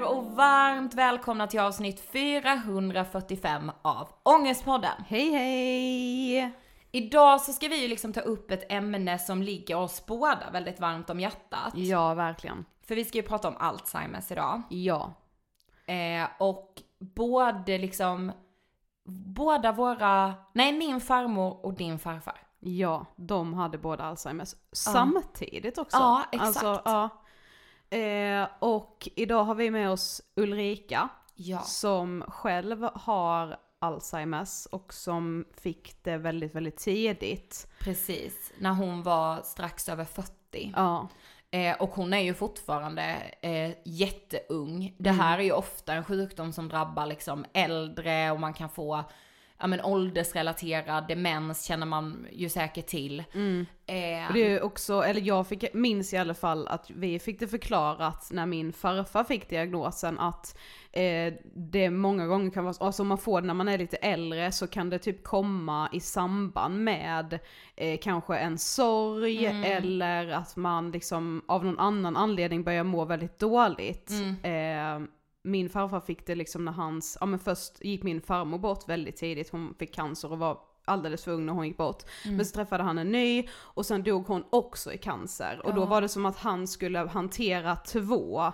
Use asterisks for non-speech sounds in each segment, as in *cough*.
er och varmt välkomna till avsnitt 445 av Ångestpodden. Hej hej! Idag så ska vi ju liksom ta upp ett ämne som ligger oss båda väldigt varmt om hjärtat. Ja, verkligen. För vi ska ju prata om Alzheimers idag. Ja. Eh, och både liksom, båda våra, nej min farmor och din farfar. Ja, de hade båda Alzheimers samtidigt också. Ja, exakt. Alltså, ja. Eh, och idag har vi med oss Ulrika Ja. som själv har Alzheimers och som fick det väldigt, väldigt tidigt. Precis, när hon var strax över 40. Ja. Eh, och hon är ju fortfarande eh, jätteung. Det här är ju ofta en sjukdom som drabbar liksom äldre och man kan få ja men åldersrelaterad demens känner man ju säkert till. Eh, Och det är också, eller jag fick, minns i alla fall att vi fick det förklarat när min farfar fick diagnosen att eh, det många gånger kan vara, alltså om man får det när man är lite äldre så kan det typ komma i samband med eh, kanske en sorg eller att man liksom av någon annan anledning börjar må väldigt dåligt. Eh, min farfar fick det liksom när hans, ja men först gick min farmor bort väldigt tidigt, hon fick cancer och var alldeles för ung när hon gick bort. Men så träffade han en ny och sen dog hon också i cancer. Och då var det som att han skulle hantera två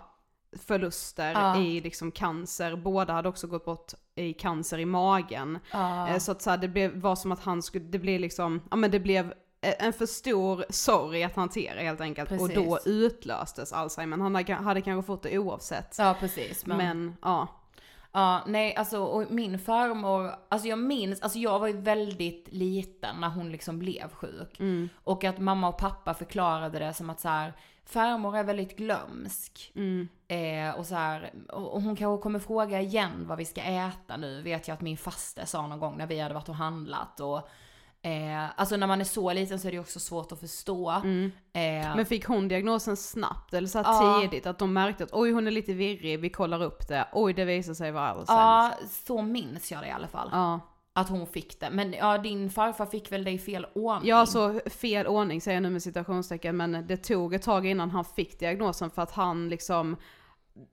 förluster Ja. i liksom cancer. Båda hade också gått bort i cancer i magen. Eh, Så att så här, det blev, var som att han skulle, det blev liksom, ja men det blev en för stor sorg att hantera helt enkelt. Och då Precis. utlöstes Alzheimer. Han hade, hade kanske fått det oavsett. ja precis. Men, Men ja. ja, nej alltså och min farmor, alltså jag minns, alltså jag var ju väldigt liten när hon liksom blev sjuk. Och att mamma och pappa förklarade det som att så här, farmor är väldigt glömsk. Eh, och så här, och hon kanske kommer fråga igen vad vi ska äta nu, vet jag att min faste sa någon gång när vi hade varit och handlat. Och, eh, alltså när man är så liten så är det också svårt att förstå. Eh, Men fick hon diagnosen snabbt eller så Ja. tidigt? Att de märkte att oj hon är lite virrig, vi kollar upp det. Oj det visar sig vara Alzheimers. ja, så minns jag det i alla fall. Ja. Att hon fick det. Men ja, din farfar fick väl det i fel ordning? Ja, så fel ordning säger jag nu med citationstecken, men det tog ett tag innan han fick diagnosen för att han liksom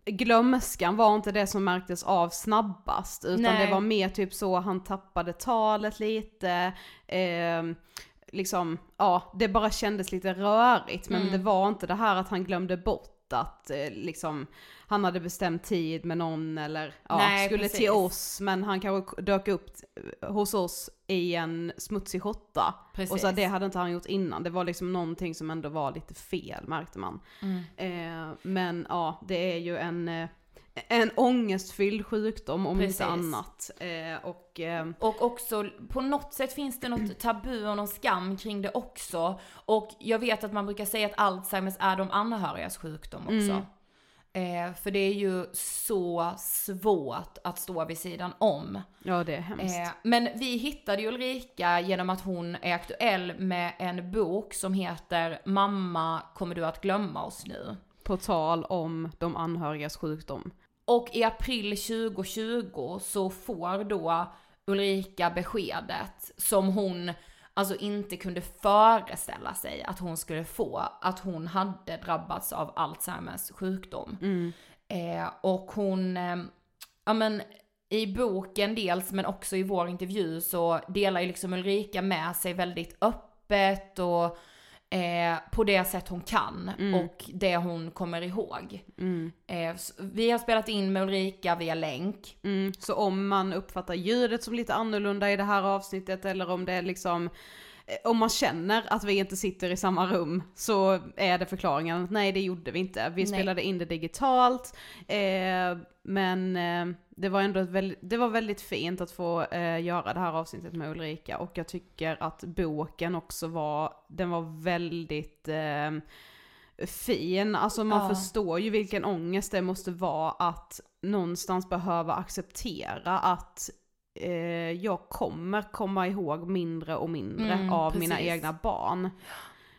Glömskan var inte det som märktes av snabbast, utan Nej. det var mer typ så han tappade talet lite, eh, liksom, ja, det bara kändes lite rörigt, men Mm. det var inte det här att han glömde bort att eh, liksom, han hade bestämt tid med någon eller ja, Nej, skulle precis. till oss, men han kanske dök upp hos oss i en smutsig skjorta. Och så det hade inte han gjort innan, det var liksom någonting som ändå var lite fel märkte man. Mm. Eh, men ja, det är ju en, eh, en ångestfylld sjukdom om Precis. inte annat. Eh, och eh, Och också på något sätt finns det något tabu och någon skam kring det också. Och jag vet att man brukar säga att Alzheimers är de anhörigas sjukdom också. Eh, för det är ju så svårt att stå vid sidan om. ja det är hemskt. Eh, men vi hittade ju Ulrika genom att hon är aktuell med en bok som heter Mamma kommer du att glömma oss nu? På tal om de anhörigas sjukdom. Och i april 2020 så får då Ulrika beskedet som hon alltså inte kunde föreställa sig att hon skulle få, att hon hade drabbats av Alzheimers sjukdom. Eh, och hon, eh, ja men i boken dels men också i vår intervju så delar ju liksom Ulrika med sig väldigt öppet och eh, på det sätt hon kan och det hon kommer ihåg. Eh, s- vi har spelat in med Ulrika via länk. Mm, så om man uppfattar ljudet som lite annorlunda i det här avsnittet eller om det är liksom eh, om man känner att vi inte sitter i samma rum så är det förklaringen att nej det gjorde vi inte. Vi Nej. spelade in det digitalt, eh, men eh, det var ändå väldigt, det var väldigt fint att få eh, göra det här avsnittet med Ulrika och jag tycker att boken också var, den var väldigt eh, fin. Alltså man Ja. förstår ju vilken ångest det måste vara att någonstans behöva acceptera att eh, jag kommer komma ihåg mindre och mindre Mm, av mina precis. egna barn.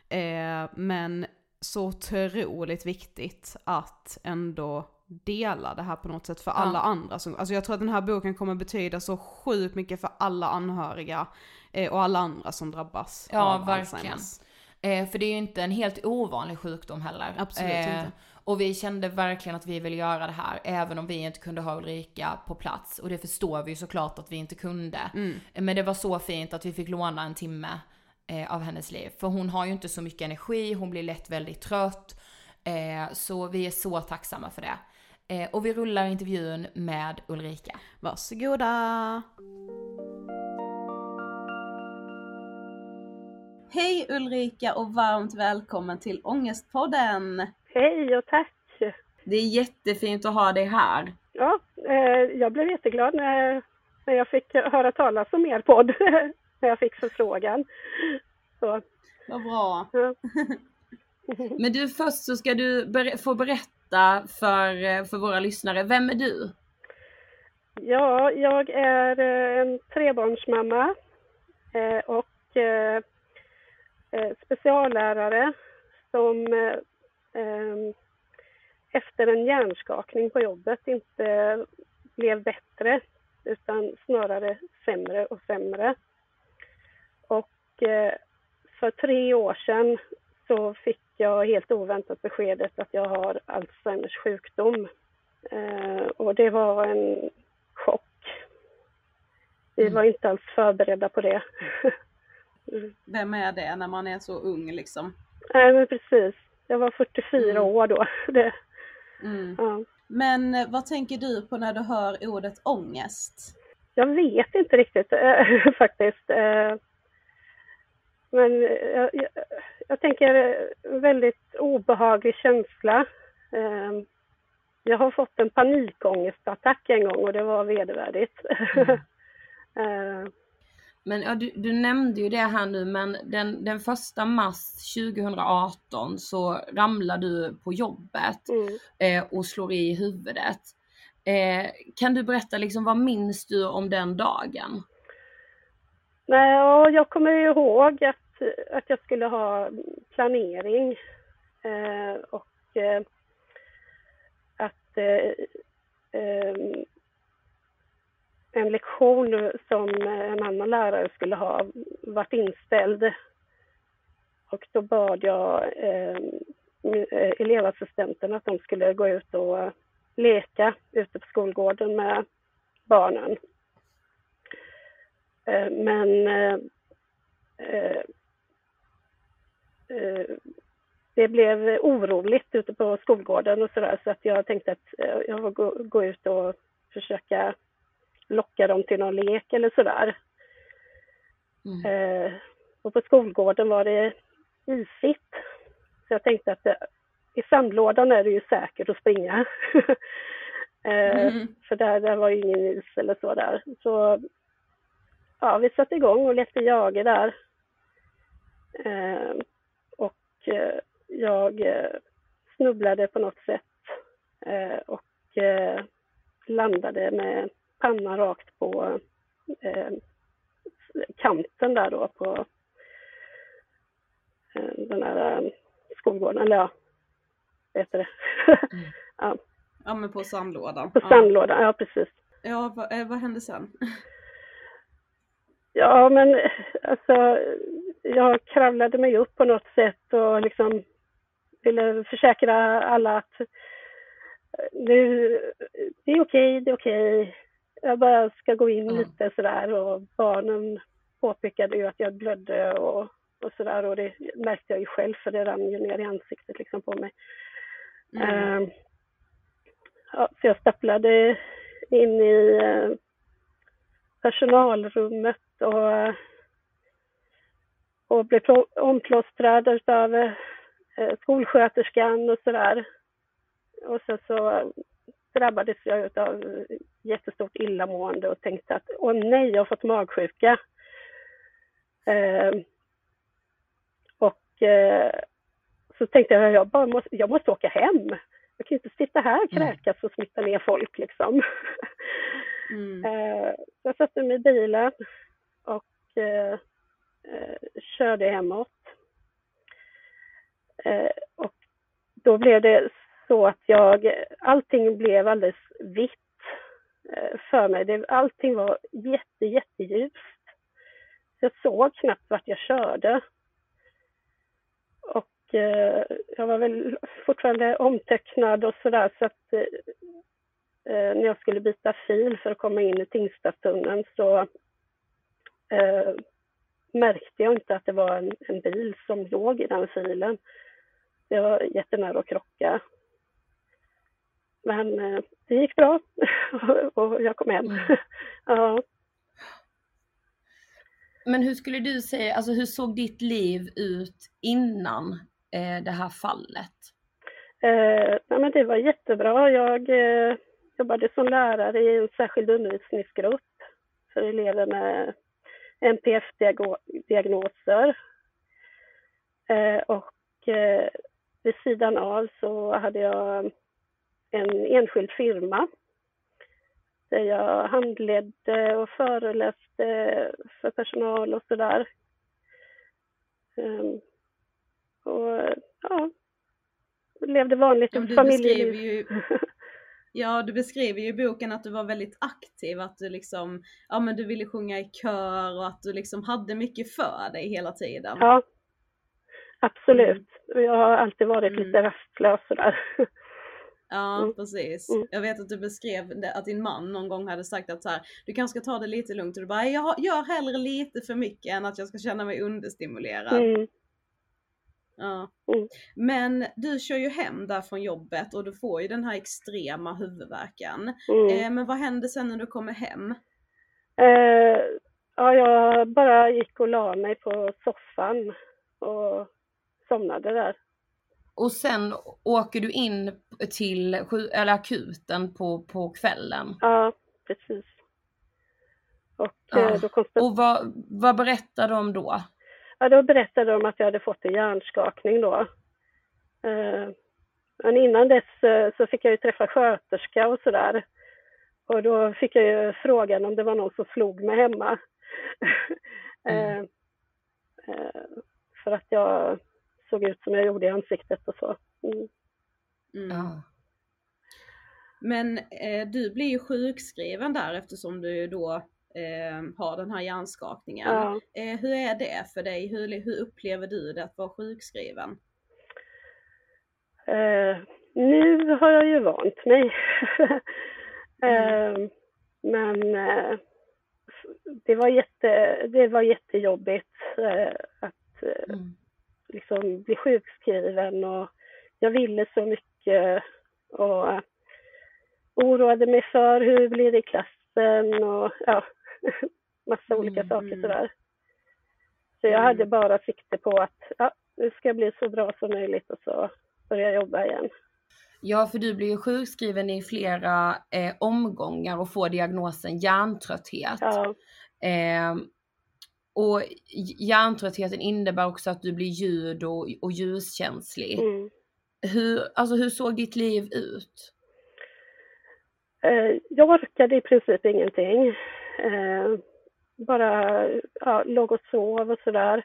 Eh, men så otroligt viktigt att ändå dela det här på något sätt för alla andra. Som, alltså jag tror att den här boken kommer betyda så sjukt mycket för alla anhöriga eh, och alla andra som drabbas Ja, av verkligen. Alzheimers. Eh, för det är ju inte en helt ovanlig sjukdom heller. Eh, Absolut inte. Och vi kände verkligen att vi ville göra det här, även om vi inte kunde ha Ulrika på plats. Och det förstår vi ju såklart att vi inte kunde. Mm. Men det var så fint att vi fick låna en timme eh, av hennes liv. För hon har ju inte så mycket energi, hon blir lätt väldigt trött. Eh, så vi är så tacksamma för det. Eh, och vi rullar intervjun med Ulrika. Varsågoda! Hej Ulrika och varmt välkommen till Ångestpodden! Hej och tack! Det är jättefint att ha dig här. Ja, eh, jag blev jätteglad när, när jag fick höra talas om er podd, *laughs* när jag fick förfrågan. Så, Vad bra. ja. *laughs* Men du, först så ska du ber- få berätta för, för våra lyssnare, vem är du? ja, jag är eh, en trebarnsmamma eh, och speciallärare som efter en hjärnskakning på jobbet inte blev bättre utan snarare sämre och sämre. Och eh, för tre år sedan så fick jag helt oväntat beskedet att jag har Alzheimers sjukdom. Eh, och det var en chock. Vi var inte alls förberedda på det. *laughs* Vem är det när man är så ung liksom? Nej men precis. Jag var 44 Mm. år då. *laughs* Det, Mm. ja. Men eh, vad tänker du på när du hör ordet ångest? Jag vet inte riktigt eh, *laughs* faktiskt. Eh, men jag, jag, jag tänker väldigt obehaglig känsla. Eh, jag har fått en panikångestattack en gång och det var vedervärdigt. *laughs* eh, Men ja, du, du nämnde ju det här nu, men den, den första mars 2018 så ramlar du på jobbet mm. eh, och slår i huvudet. Eh, kan du berätta liksom, vad minns du om den dagen? Nej, jag kommer ihåg att, att jag skulle ha planering eh, och eh, att eh, eh, en lektion som en annan lärare skulle ha varit inställd. Och då bad jag eh, eh elevassistenten att de skulle gå ut och leka ute på skolgården med barnen. Eh, Men eh, eh, eh det blev oroligt ute på skolgården och sådär så att jag tänkte att eh, jag får gå, gå ut och försöka locka dem till någon lek eller sådär. Mm. Eh, och på skolgården var det isigt. Så jag tänkte att det, i sandlådan är det ju säkert att springa. *laughs* eh, För där, där var ju ingen is eller så där. Så ja, vi satte igång och lekte jage där. Eh, och eh, jag eh, snubblade på något sätt eh, och landade med pannan rakt på eh, kanten där då på eh, den här eh, skolgården, eller ja, vad heter det? *laughs* ja, Ja men på sandlådan. på sandlådan, ja precis. Ja, vad, eh, vad hände sen? Ja, men alltså, jag kravlade mig upp på något sätt och liksom ville försäkra alla att eh, nu, det är okej, det är okej. Jag bara ska gå in Mm. lite sådär och barnen påpekade ju att jag blödde och, och sådär och det märkte jag ju själv för det rann ju ner i ansiktet liksom på mig. Eh, ja, så jag stapplade in i eh, personalrummet och och blev omplåstrad utav eh, skolsköterskan och sådär. Och sen så drabbades jag av jättestort illamående och tänkte att åh nej, jag har fått magsjuka. Eh, och eh, så tänkte jag, jag, bara måste, jag måste åka hem. Jag kan inte sitta här och mm. kräkas och smitta ner folk liksom. Mm. *laughs* Eh, jag satte mig i bilen och eh, eh, körde hemåt. Och då blev det så att jag, allting blev alldeles vitt Eh, för mig. Det, allting var jätte, jätteljust. Jag såg knappt vart jag körde. Och eh, jag var väl fortfarande omtöcknad och sådär så att eh, eh, när jag skulle byta fil för att komma in i Tingstadstunneln så eh, märkte jag inte att det var en, en, bil som låg i den filen. Jag var jättenära att krocka. Men eh, det gick bra *laughs* och jag kom hem. Mm. *laughs* ja. Men hur skulle du säga, alltså hur såg ditt liv ut innan eh, det här fallet? Eh, ja, men det var jättebra. Jag eh, jobbade som lärare i en särskild undervisningsgrupp för elever med NPF-diagnoser. Eh, och eh, vid sidan av så hade jag en enskild firma där jag handledde och föreläste för personal och sådär. Um, och ja, levde vanligt ja, familjeliv. Ju, *laughs* ja, du beskriver ju i boken att du var väldigt aktiv, att du liksom, ja men du ville sjunga i kör och att du liksom hade mycket för dig hela tiden. Ja, absolut. Mm. Jag har alltid varit mm. lite rastlös sådär. *laughs* Ja mm. precis. Mm. Jag vet att du beskrev det, att din man någon gång hade sagt att så här, du kanske ska ta det lite lugnt och du bara, jag gör hellre lite för mycket än att jag ska känna mig understimulerad. Mm. Ja. Mm. Men du kör ju hem där från jobbet och du får ju den här extrema huvudvärken. Mm. Eh, men vad hände sen när du kommer hem? Eh, ja, jag bara gick och la mig på soffan och somnade där. Och sen åker du in till eller akuten på, på kvällen? Ja, precis. Och, ja. Eh, då konstat... och vad, vad berättade de då? Ja, då berättade de att jag hade fått en hjärnskakning då. Eh, men innan dess eh, så fick jag ju träffa sköterska och sådär. Och då fick jag ju frågan om det var någon som slog mig hemma. *laughs* Mm. För att jag såg ut som jag gjorde i ansiktet och så. Mm. Mm. Ja. Men eh, du blir ju sjukskriven där eftersom du då eh, har den här hjärnskakningen. Ja. Eh, hur är det för dig? Hur, hur upplever du det att vara sjukskriven? Eh, nu har jag ju vant mig. *laughs* mm. Eh, men eh, det, var jätte, det var jättejobbigt att mm liksom bli sjukskriven och jag ville så mycket och oroade mig för hur blir det i klassen och ja, *laughs* massa olika mm. saker sådär. Så jag mm. hade bara sikte på att ja, nu ska jag bli så bra som möjligt och så börja jobba igen. Ja, för du blir ju sjukskriven i flera eh, omgångar och får diagnosen hjärntrötthet. Ja. Eh, och hjärntröttheten innebär också att du blir ljud och, och ljuskänslig. Mm. Hur, alltså hur såg ditt liv ut? Eh, jag orkade i princip ingenting. Eh, bara ja, låg och sov och sådär.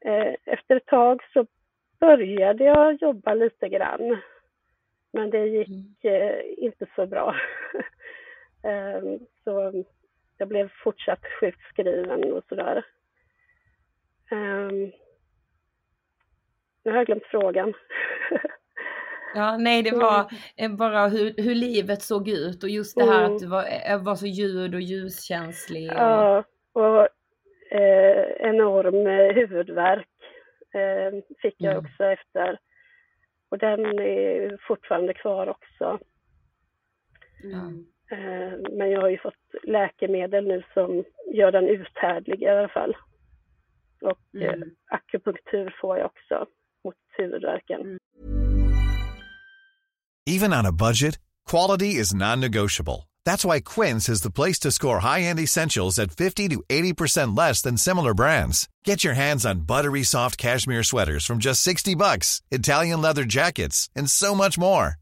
Eh, efter ett tag så började jag jobba lite grann. Men det gick mm. inte så bra. *laughs* så jag blev fortsatt sjukskriven och sådär. Um, nu har jag glömt frågan. *laughs* Ja, nej det var mm. bara hur, hur livet såg ut och just det här mm. att du var, eh, var så ljud och ljuskänslig. Och... Ja, och eh, enorm eh, huvudvärk eh, fick jag mm. också efter. Och den är fortfarande kvar också. Mm. Eh, men jag har ju fått läkemedel nu som gör den uthärdlig i alla fall. Och eh, mm. akupunktur får jag också mot huvudvärken. Mm. Even on a budget, quality is non-negotiable. That's why Quince is the place to score high-end essentials at 50 to 80% less than similar brands. Get your hands on buttery soft cashmere sweaters from just 60 bucks, Italian leather jackets, and so much more.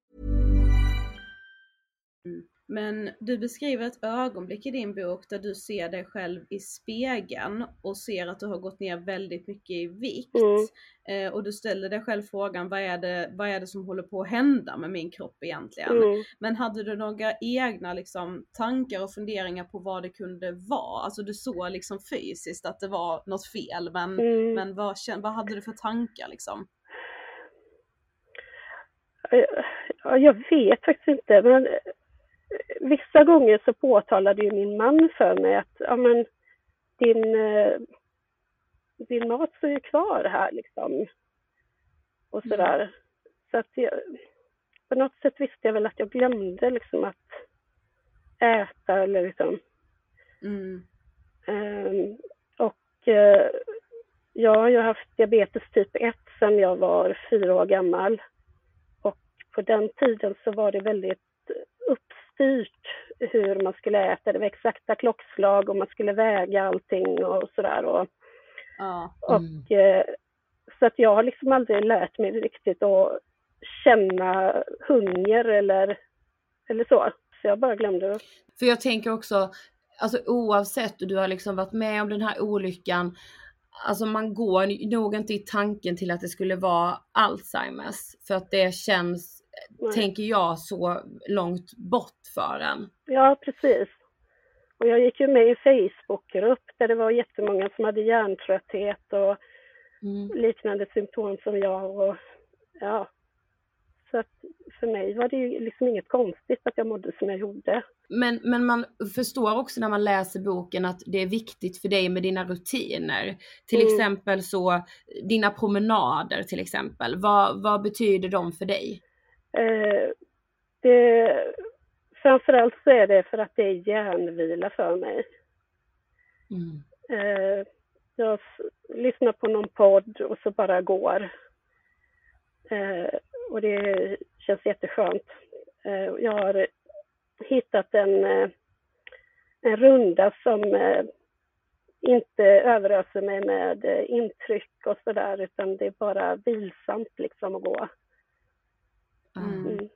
Men du beskriver ett ögonblick i din bok där du ser dig själv i spegeln och ser att du har gått ner väldigt mycket i vikt. Mm. Eh, och du ställer dig själv frågan, vad är, det, vad är det som håller på att hända med min kropp egentligen? Mm. Men hade du några egna liksom, tankar och funderingar på vad det kunde vara? Alltså du såg liksom fysiskt att det var något fel, men, mm. men vad, vad hade du för tankar liksom? Ja, jag vet faktiskt inte, men vissa gånger så påtalade ju min man för mig att ja, men, din, eh, din mat står ju kvar här liksom. Och sådär. Mm. Så att jag, på något sätt visste jag väl att jag glömde liksom att äta eller liksom. Mm. Um, och uh, ja, jag har haft diabetes typ 1 sedan jag var fyra år gammal. Och på den tiden så var det väldigt styrt hur man skulle äta. Det var exakta klockslag och man skulle väga allting och sådär. Och, ja. mm. och, eh, så att jag har liksom aldrig lärt mig riktigt att känna hunger eller, eller så. Så jag bara glömde det. För jag tänker också, alltså oavsett, du har liksom varit med om den här olyckan, alltså man går nog inte i tanken till att det skulle vara Alzheimers. För att det känns Nej. tänker jag, så långt bort för en. Ja, precis. Och jag gick ju med i Facebookgrupp där det var jättemånga som hade hjärntrötthet och mm. liknande symptom som jag. Och, ja. Så att för mig var det ju liksom inget konstigt att jag mådde som jag gjorde. Men, men man förstår också när man läser boken att det är viktigt för dig med dina rutiner. Till mm. exempel så, dina promenader till exempel. Vad, vad betyder de för dig? Eh, det, framförallt så är det för att det är hjärnvila för mig. Mm. Eh, jag lyssnar på någon podd och så bara går. Eh, och det känns jätteskönt. Eh, jag har hittat en, eh, en runda som eh, inte överöser mig med intryck och sådär utan det är bara vilsamt liksom att gå. Mm. mm.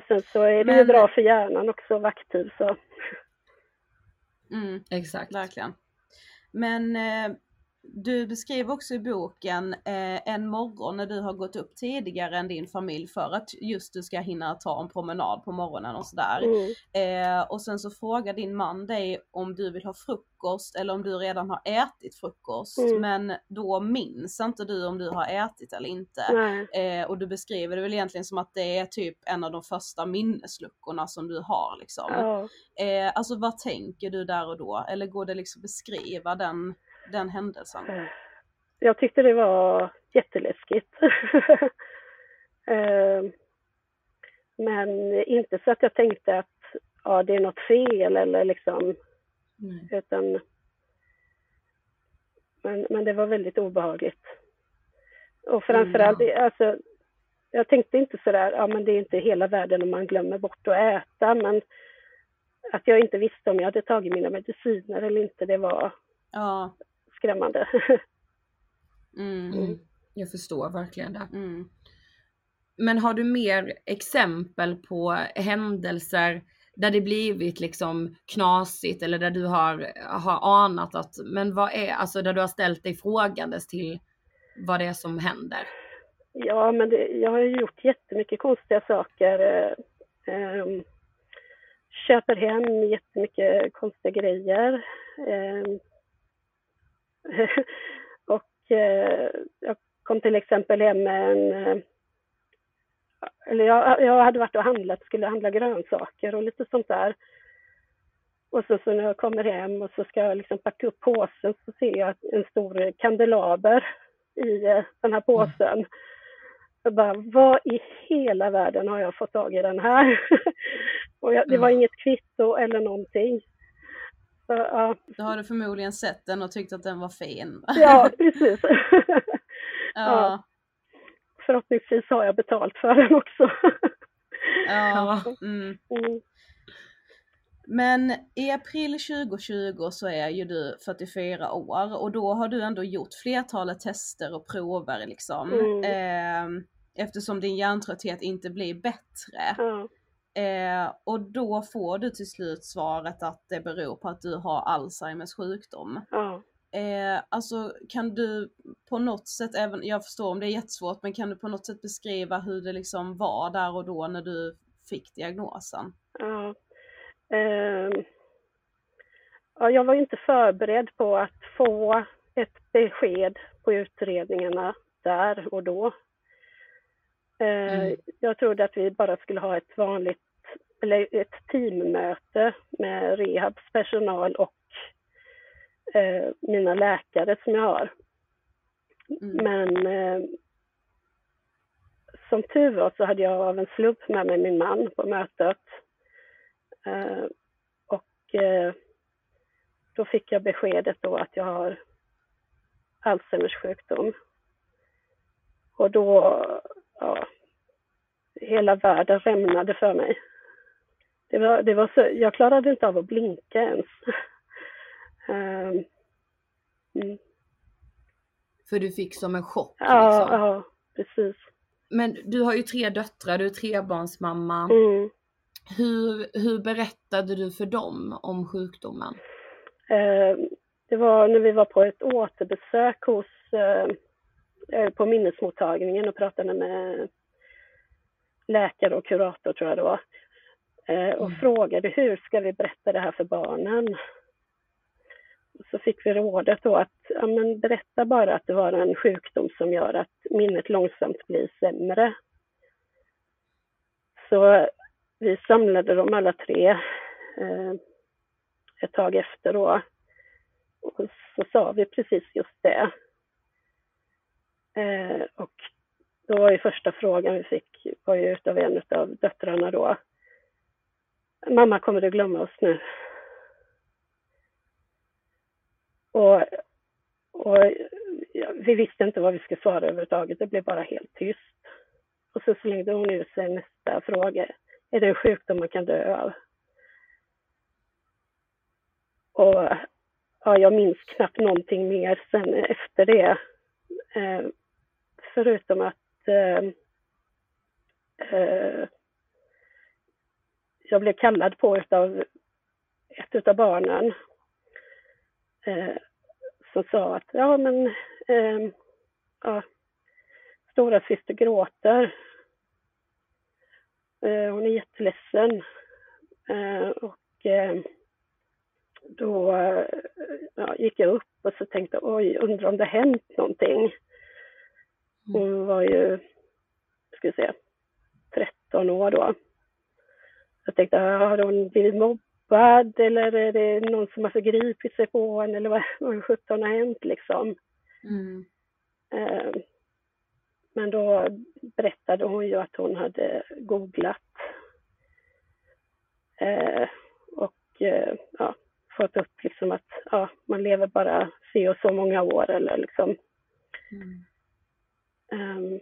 Och sen så är det Men... ju bra för hjärnan också, vakttid så. Mm, exakt. Verkligen. Men eh, du beskriver också i boken eh, en morgon när du har gått upp tidigare än din familj för att just du ska hinna ta en promenad på morgonen och sådär. Mm. Eh, och sen så frågar din man dig om du vill ha frukost eller om du redan har ätit frukost. Mm. Men då minns inte du om du har ätit eller inte. Eh, och du beskriver det väl egentligen som att det är typ en av de första minnesluckorna som du har liksom. Eh, alltså vad tänker du där och då? Eller går det liksom beskriva den den händelsen? Eh, jag tyckte det var jätteläskigt. *laughs* Eh, men inte så att jag tänkte att ja, det är något fel eller liksom, mm. utan men, men det var väldigt obehagligt. Och framförallt, mm. alltså, jag tänkte inte sådär, ja men det är inte hela världen om man glömmer bort att äta, men att jag inte visste om jag hade tagit mina mediciner eller inte, det var ja. Skrämmande. Mm. Mm. Jag förstår verkligen det. Mm. Men har du mer exempel på händelser där det blivit liksom knasigt eller där du har, har anat att, men vad är, alltså där du har ställt dig frågandes till vad det är som händer? Ja, men det, jag har gjort jättemycket konstiga saker. Eh, eh, köper hem jättemycket konstiga grejer. Eh, *laughs* och eh, jag kom till exempel hem med en eh, eller jag, jag hade varit och handlat, skulle handla grönsaker och lite sånt där. Och så, så när jag kommer hem och så ska jag liksom packa upp påsen så ser jag en stor kandelaber i eh, den här påsen. Mm. Jag bara, vad i hela världen har jag fått tag i den här? *laughs* och jag, det var mm. inget kvitto eller någonting. Så, ja. Då har du förmodligen sett den och tyckt att den var fin. ja, *laughs* precis. ja. ja förhoppningsvis har jag betalt för den också. ja. Mm. Mm. Men i april 2020 så är ju du 44 år och då har du ändå gjort flertalet tester och prover liksom. Mm. Eh, eftersom din hjärntrötthet inte blir bättre. Ja. Eh, och då får du till slut svaret att det beror på att du har Alzheimers sjukdom. Ja. Eh, alltså kan du på något sätt, även, jag förstår om det är jättesvårt, men kan du på något sätt beskriva hur det liksom var där och då när du fick diagnosen? Ja. Eh, ja, jag var inte förberedd på att få ett besked på utredningarna där och då. Eh, mm. Jag trodde att vi bara skulle ha ett vanligt, eller ett teammöte med rehabs personal och eh, mina läkare som jag har. Mm. Men eh, som tur var så hade jag av en slump med mig min man på mötet. Eh, och eh, då fick jag beskedet då att jag har Alzheimers sjukdom. Och då, ja, hela världen rämnade för mig. Det var, det var så, jag klarade inte av att blinka ens. Ehm, mm. För du fick som en chock? Ja, liksom. ja precis. Men du har ju tre döttrar, du är trebarnsmamma. Mm. Hur, hur berättade du för dem om sjukdomen? Eh, det var när vi var på ett återbesök hos, eh, eh på minnesmottagningen och pratade med läkare och kurator tror jag det var. Eh, och mm. frågade hur ska vi berätta det här för barnen? så fick vi rådet då att ja, men berätta bara att det var en sjukdom som gör att minnet långsamt blir sämre. Så vi samlade dem alla tre eh, ett tag efter då. Och så sa vi precis just det. Eh, och då var ju första frågan vi fick var ju utav en av döttrarna då. Mamma, kommer du glömma oss nu? Och, och ja, vi visste inte vad vi skulle svara överhuvudtaget. Det blev bara helt tyst. Och så slängde hon ut sig nästa fråga. Är det en sjukdom man kan dö av? Och ja, jag minns knappt någonting mer sen efter det. Eh, förutom att eh, eh, jag blev kallad på utav ett av barnen eh, som sa att ja men eh, ja, stora syster gråter. Eh, hon är jätteledsen. Eh, och eh, då ja, gick jag upp och så tänkte oj, undrar om det hänt någonting. Hon var ju, ska vi se, 13 år då. Jag tänkte, har hon blivit mobbad eller är det någon som har förgripit sig på en eller vad, *laughs* vad sjutton har hänt liksom. Mm. Eh, men då berättade hon ju att hon hade googlat eh, och eh, ja, fått upp liksom att ja, man lever bara si och så många år eller liksom. Mm. Um,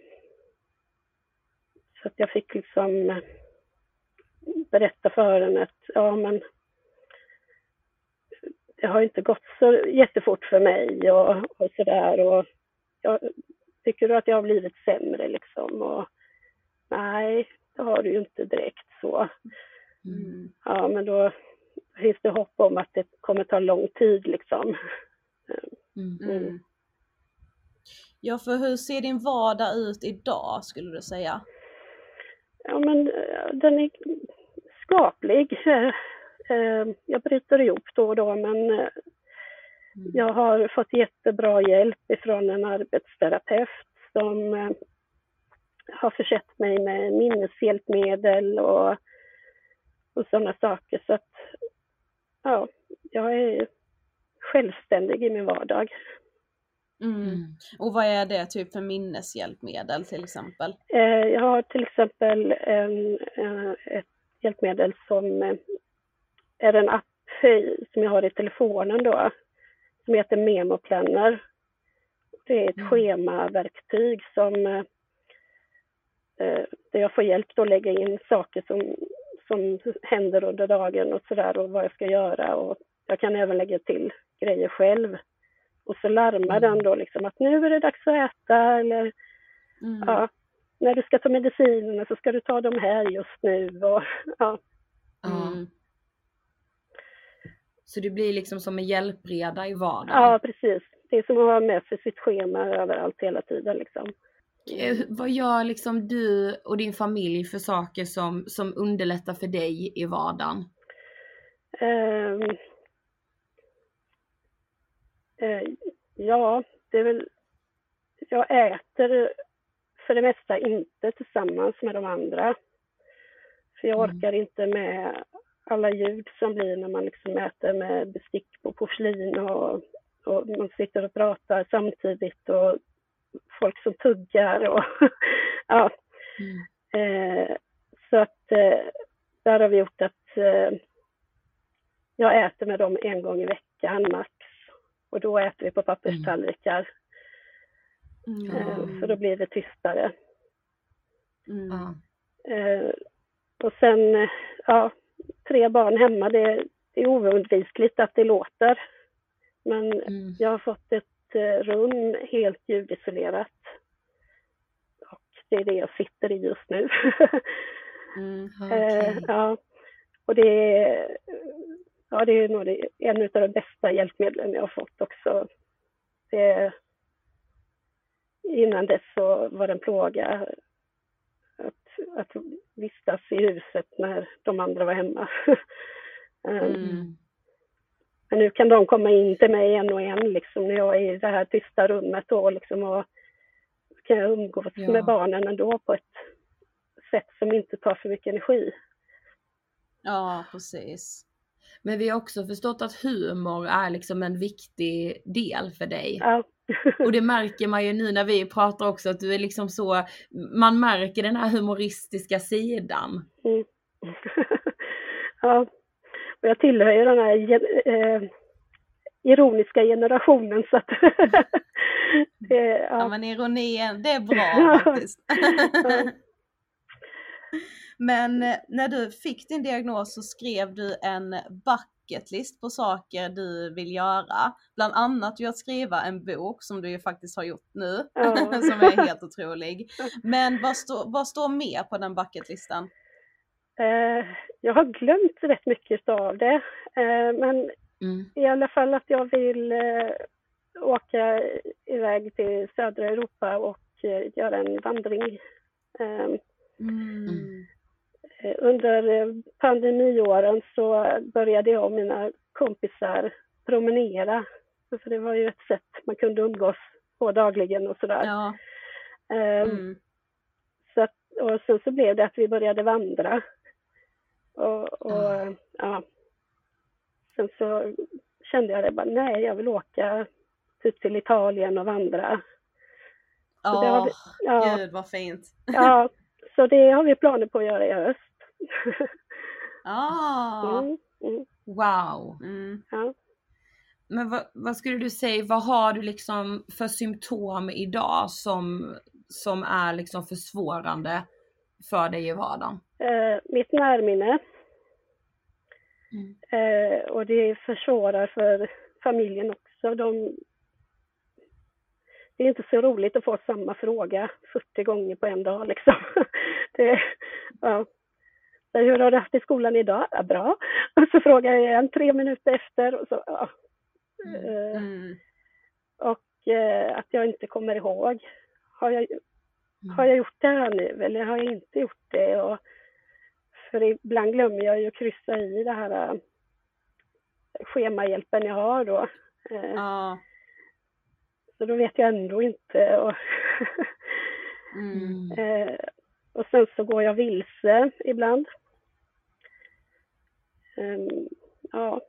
så att jag fick liksom berätta för henne att ja men det har inte gått så jättefort för mig och, och sådär och jag tycker du att jag har blivit sämre liksom och nej, det har du ju inte direkt så. Mm. Ja, men då finns det hopp om att det kommer ta lång tid liksom. Mm. Mm. Ja, för hur ser din vardag ut idag skulle du säga? Ja, men eh, den är skaplig. Eh, jag bryter ihop då och då, men eh, mm. jag har fått jättebra hjälp ifrån en arbetsterapeut som har försett mig med minneshjälpmedel och, och sådana saker. Så att, ja, jag är självständig i min vardag. Mm. mm. Och vad är det typ för minneshjälpmedel till exempel? Eh, jag har till exempel en, eh, ett hjälpmedel som eh, är en app som jag har i telefonen då, som heter Memoplanner. Det är ett mm. schemaverktyg som där jag får hjälp att lägga in saker som, som händer under dagen och sådär och vad jag ska göra och jag kan även lägga till grejer själv. Och så larmar mm. den då liksom att nu är det dags att äta eller mm. ja, när du ska ta medicinerna så ska du ta dem här just nu och ja. Mm. Så det blir liksom som en hjälpreda i vardagen? Ja, precis. Det är som att ha med sig sitt schema överallt hela tiden liksom. Eh, vad gör liksom du och din familj för saker som, som underlättar för dig i vardagen? Um, uh, ja, det är väl... Jag äter för det mesta inte tillsammans med de andra. För jag mm. orkar mm. inte med alla ljud som blir när man liksom äter med bestick på porslin och, och man sitter och pratar samtidigt och folk som tuggar och *laughs* ja. Mm. Eh, så att eh, där har vi gjort att eh, jag äter med dem en gång i veckan max. Och då äter vi på papperstallrikar. Mm. Eh, så då blir det tystare. Mm. Eh, och sen, eh, ja, tre barn hemma, det, är oundvikligt att det låter. Men mm. jag har fått ett rum helt ljudisolerat. Och det är det jag sitter i just nu. *laughs* mm, okay. Ja. Och det är, ja, det är nog det, en av de bästa hjälpmedlen jag har fått också. Det, innan dess så var det en plåga att, att vistas i huset när de andra var hemma. *laughs* Eh, mm. Men nu kan de komma in till mig en och en liksom när jag är i det här tysta rummet då liksom och kan jag umgås ja. med barnen ändå på ett sätt som inte tar för mycket energi. Ja, precis. Men vi har också förstått att humor är liksom en viktig del för dig. Ja. Och det märker man ju nu när vi pratar också att du är liksom så, man märker den här humoristiska sidan. Mm. *laughs* ja, och jag tillhör ju den här eh, ironiska generationen så att *laughs* det, ja. ja. men ironin, det är bra *laughs* faktiskt. men eh, när du fick din diagnos så skrev du en bucketlist på saker du vill göra. Bland annat ju att skriva en bok som du ju faktiskt har gjort nu, ja. *laughs* som är helt otrolig. *laughs* Men vad, stå, vad står mer på den bucketlistan? Eh, jag har glömt rätt mycket av det. Eh, men mm. i alla fall att jag vill eh, åka iväg till södra Europa och göra en vandring. Mm. Under pandemiåren så började jag och mina kompisar promenera. För det var ju ett sätt man kunde umgås på dagligen och sådär. Ja. Mm. Så att, och sen så blev det att vi började vandra. Och, och mm. ja. Sen så kände jag det bara, nej jag vill åka typ till Italien och vandra. Ja, oh, ja, gud vad fint. ja, så det har vi planer på att göra i höst. Ah. Mm, mm. Wow. Mm. Ja. Men vad, vad, skulle du säga, vad har du liksom för symptom idag som, som är liksom försvårande för dig i vardagen? Eh, mitt närminne. Mm. Eh, och det försvårar för familjen också. De, det är inte så roligt att få samma fråga 40 gånger på en dag liksom. *laughs* Det, ja. Så hur har du haft i skolan idag? Ja, bra. Och så frågar jag igen tre minuter efter. Och, så, ja. mm. Eh, mm. och eh, att jag inte kommer ihåg. Har jag, mm. har jag gjort det här nu eller har jag inte gjort det? Och, för ibland glömmer jag ju att kryssa i det här uh, schemahjälpen jag har då. Uh, ja. Så då vet jag ändå inte. Och, *laughs* mm. uh, och sen så går jag vilse ibland. Um, ja,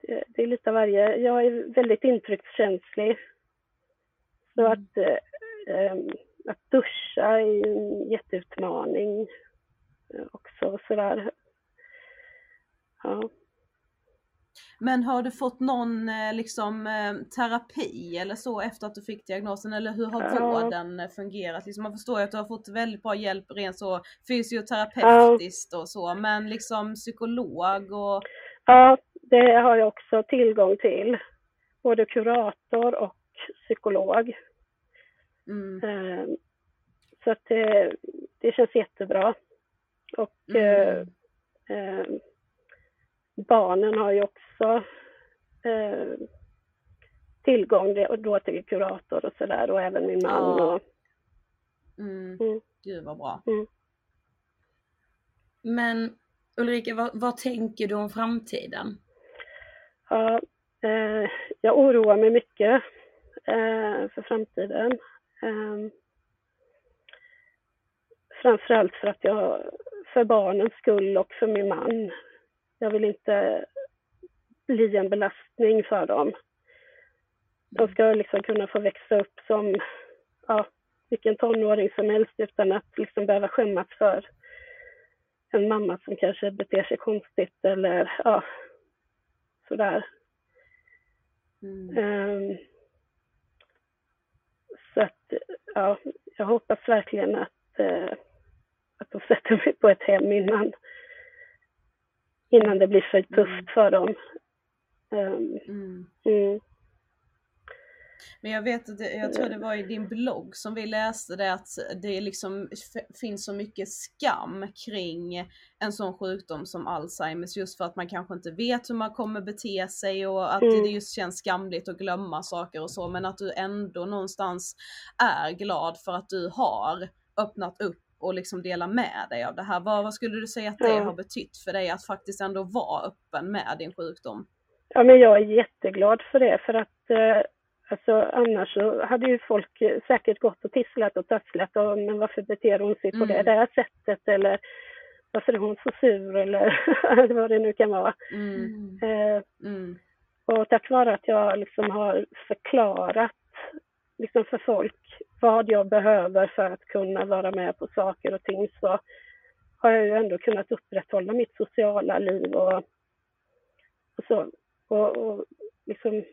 det, det, är lite av varje. Jag är väldigt intryckskänslig. Så mm. att, um, att duscha är en jätteutmaning också sådär. Ja. Men har du fått någon eh, liksom eh, terapi eller så efter att du fick diagnosen eller hur har ja. vården eh, fungerat? Liksom man förstår ju att du har fått väldigt bra hjälp rent så fysioterapeutiskt ja. och så men liksom psykolog och... Ja, det har jag också tillgång till. Både kurator och psykolog. Mm. Så att det, det känns jättebra. Och mm. eh, barnen har ju också eh, tillgång då till kurator och sådär och även min man. Ja. Och, mm. Mm. Gud vad bra. Mm. Men Ulrika, vad, vad, tänker du om framtiden? Ja, eh, jag oroar mig mycket eh, för framtiden. Eh, framförallt för att jag för barnens skull och för min man. Jag vill inte bli en belastning för dem. De ska liksom kunna få växa upp som ja, vilken tonåring som helst utan att liksom behöva skämmas för en mamma som kanske beter sig konstigt eller ja, sådär. Mm. Um, så att, ja, jag hoppas verkligen att uh, att de sätter mig på ett hem innan, innan det blir för tufft mm. för dem. Um, mm. Mm. Men jag vet att jag tror det var i din blogg som vi läste det att det liksom finns så mycket skam kring en sån sjukdom som Alzheimers just för att man kanske inte vet hur man kommer bete sig och att mm. det just känns skamligt att glömma saker och så men att du ändå någonstans är glad för att du har öppnat upp och liksom dela med dig av det här. Vad, vad skulle du säga att det ja. har betytt för dig att faktiskt ändå vara öppen med din sjukdom? Ja, men jag är jätteglad för det för att eh, alltså, annars så hade ju folk säkert gått och tisslat och tasslat och men varför beter hon sig på mm. det där sättet eller varför är hon så sur eller *laughs* vad det nu kan vara. Mm. Eh, mm. Och tack vare att jag liksom har förklarat liksom för folk vad jag behöver för att kunna vara med på saker och ting så har jag ju ändå kunnat upprätthålla mitt sociala liv och, och så. Och, och liksom,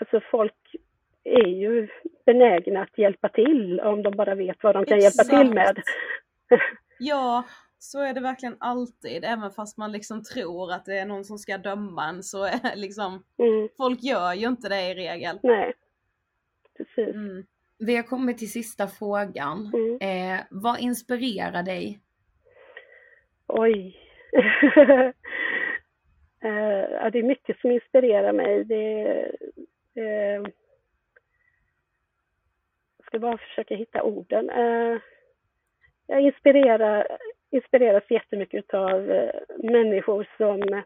alltså folk är ju benägna att hjälpa till om de bara vet vad de kan Exakt. hjälpa till med. *laughs* ja, så är det verkligen alltid, även fast man liksom tror att det är någon som ska döma en så är *laughs* liksom, mm. folk gör ju inte det i regel. Nej, precis. Mm. Vi har kommit till sista frågan. Mm. Eh, vad inspirerar dig? Oj. *laughs* eh, det är mycket som inspirerar mig. Det, eh, jag ska bara försöka hitta orden. Eh, jag inspirerar, inspireras jättemycket av eh, människor som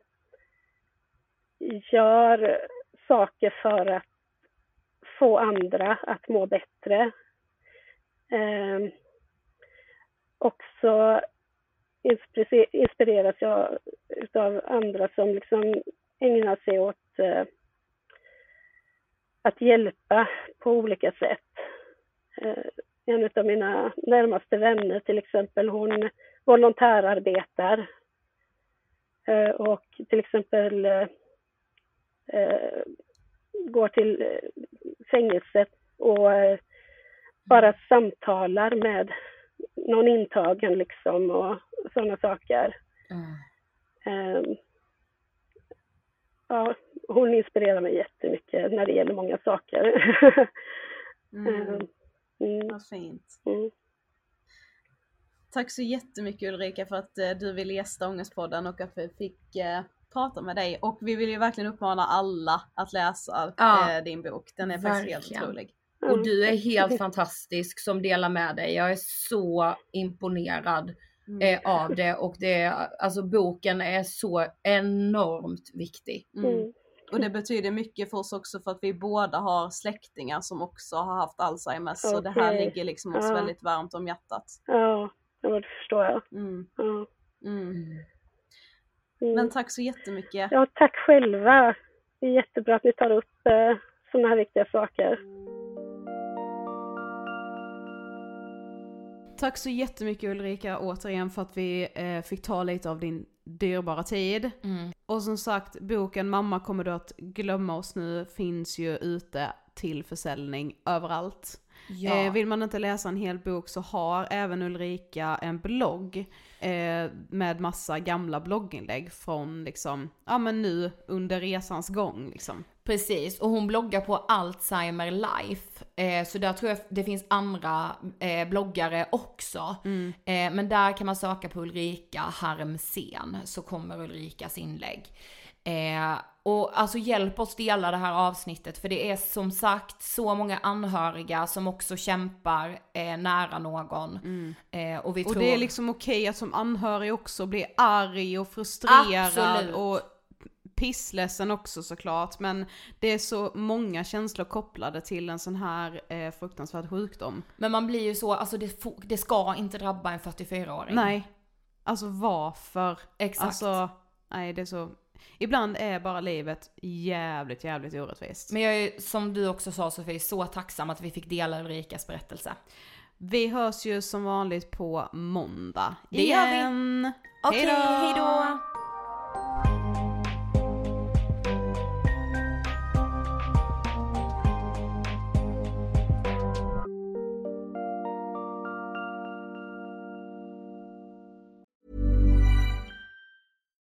gör saker för att få andra att må bättre. Eh, också inspireras jag utav andra som liksom ägnar sig åt eh, att hjälpa på olika sätt. Eh, en av mina närmaste vänner till exempel, hon volontärarbetar eh, och till exempel eh, eh går till fängelset och bara samtalar med någon intagen liksom och sådana saker. Mm. ja, hon inspirerar mig jättemycket när det gäller många saker. mm. *laughs* mm. Vad fint. Mm. Tack så jättemycket Ulrika för att eh, du ville gästa Ångestpodden och att vi fick eh, prata med dig. Och vi vill ju verkligen uppmana alla att läsa ja, eh, din bok. Den är verkligen. faktiskt helt otrolig. Och du är helt fantastisk som delar med dig. Jag är så imponerad mm. eh, av det och det, alltså boken är så enormt viktig. Mm. mm. Och det betyder mycket för oss också för att vi båda har släktingar som också har haft Alzheimers. Okay. Så det här ligger liksom oss ja. väldigt varmt om hjärtat. Ja, det förstår jag. Mm. Ja. Mm. Men tack så jättemycket. Ja, tack själva. Det är jättebra att ni tar upp eh, sådana här viktiga saker. Tack så jättemycket Ulrika återigen för att vi eh, fick ta lite av din dyrbara tid. Mm. Och som sagt, boken Mamma kommer du att glömma oss nu finns ju ute till försäljning överallt. Ja. Eh, vill man inte läsa en hel bok så har även Ulrika en blogg eh, med massa gamla blogginlägg från liksom, ja men nu under resans gång liksom. Precis, och hon bloggar på Alzheimer Life. Eh, så där tror jag det finns andra eh, bloggare också. Mm. Eh, men där kan man söka på Ulrika Harmsen så kommer Ulrikas inlägg. Och alltså hjälp oss dela det här avsnittet för det är som sagt så många anhöriga som också kämpar eh, nära någon. Mm. Eh, och, vi och tror... det är liksom okej att som anhörig också bli arg och frustrerad Absolut. och pissledsen också såklart, men det är så många känslor kopplade till en sån här eh, fruktansvärd sjukdom. Men man blir ju så, alltså det, det ska inte drabba en 44-åring. Nej. Alltså varför? Exakt. Alltså, nej det är så Ibland är bara livet jävligt, jävligt orättvist. Men jag är, som du också sa Sofie, så tacksam att vi fick dela Ulrikas berättelse. Vi hörs ju som vanligt på måndag. Det gör vi. Okej, okay, hejdå!